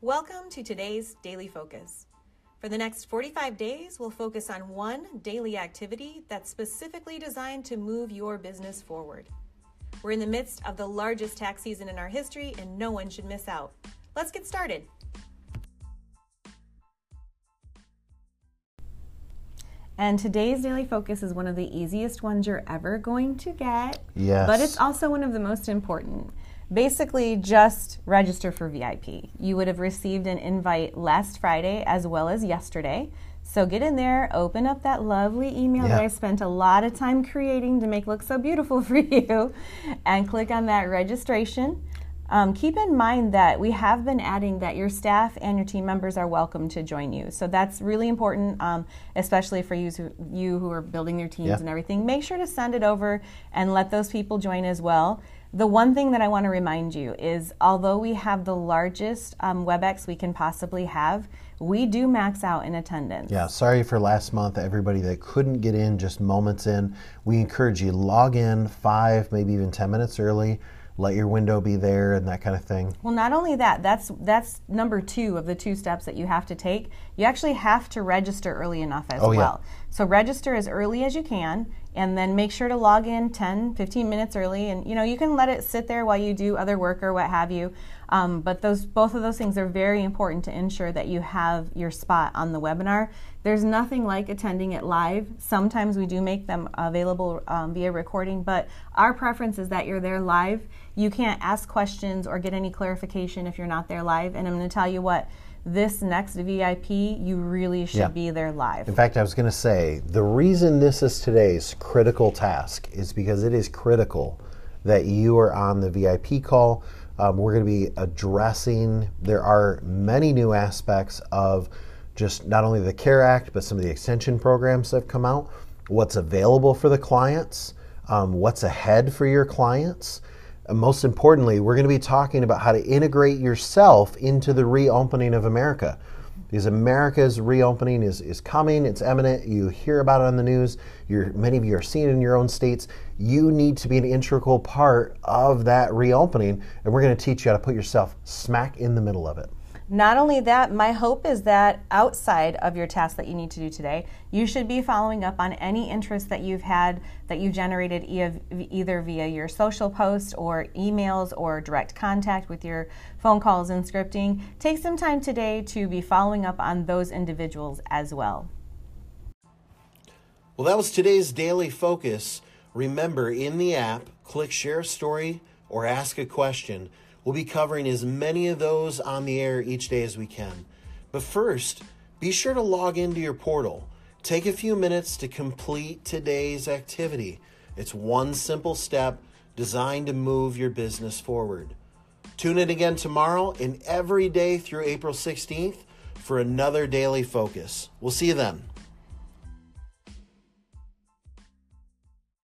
Welcome to today's Daily Focus. For the next 45 days, we'll focus on one daily activity that's specifically designed to move your business forward. We're in the midst of the largest tax season in our history, and no one should miss out. Let's get started. And today's daily focus is one of the easiest ones you're ever going to get. Yes. But it's also one of the most important. Basically, just register for VIP. You would have received an invite last Friday as well as yesterday. So get in there, open up that lovely email that I spent a lot of time creating to make look so beautiful for you, and click on that registration. Um, keep in mind that we have been adding that your staff and your team members are welcome to join you. So that's really important, um, especially for you who, you who are building your teams Yeah. and everything. Make sure to send it over and let those people join as well. The one thing that I want to remind you is although we have the largest um, WebEx we can possibly have, we do max out in attendance. Yeah, sorry for last month, everybody that couldn't get in just moments in. We encourage you log in five, maybe even 10 minutes early. Let your window be there and that kind of thing. Well, not only that, that's that's number two of the two steps that you have to take. You actually have to register early enough as Oh, yeah. well. So register as early as you can and then make sure to log in 10, 15 minutes early and you know, you can let it sit there while you do other work or what have you. Um, but those both of those things are very important to ensure that you have your spot on the webinar. There's nothing like attending it live. Sometimes we do make them available um, via recording, but our preference is that you're there live. You can't ask questions or get any clarification if you're not there live. And I'm going to tell you what, this next VIP, you really should Yeah. be there live. In fact, I was going to say the reason this is today's critical task is because it is critical that you are on the VIP call. Um, we're going to be addressing, there are many new aspects of just not only the CARE Act, but some of the extension programs that have come out, what's available for the clients, um, what's ahead for your clients. And most importantly, we're going to be talking about how to integrate yourself into the reopening of America because America's reopening is, is coming, it's imminent. You hear about it on the news. You're, many of you are seeing it in your own states. You need to be an integral part of that reopening, and we're going to teach you how to put yourself smack in the middle of it. Not only that, my hope is that outside of your tasks that you need to do today, you should be following up on any interest that you've had that you generated either via your social posts or emails or direct contact with your phone calls and scripting. Take some time today to be following up on those individuals as well. Well, that was today's daily focus. Remember, in the app, click share a story or ask a question. We'll be covering as many of those on the air each day as we can. But first, be sure to log into your portal. Take a few minutes to complete today's activity. It's one simple step designed to move your business forward. Tune in again tomorrow and every day through April 16th for another daily focus. We'll see you then.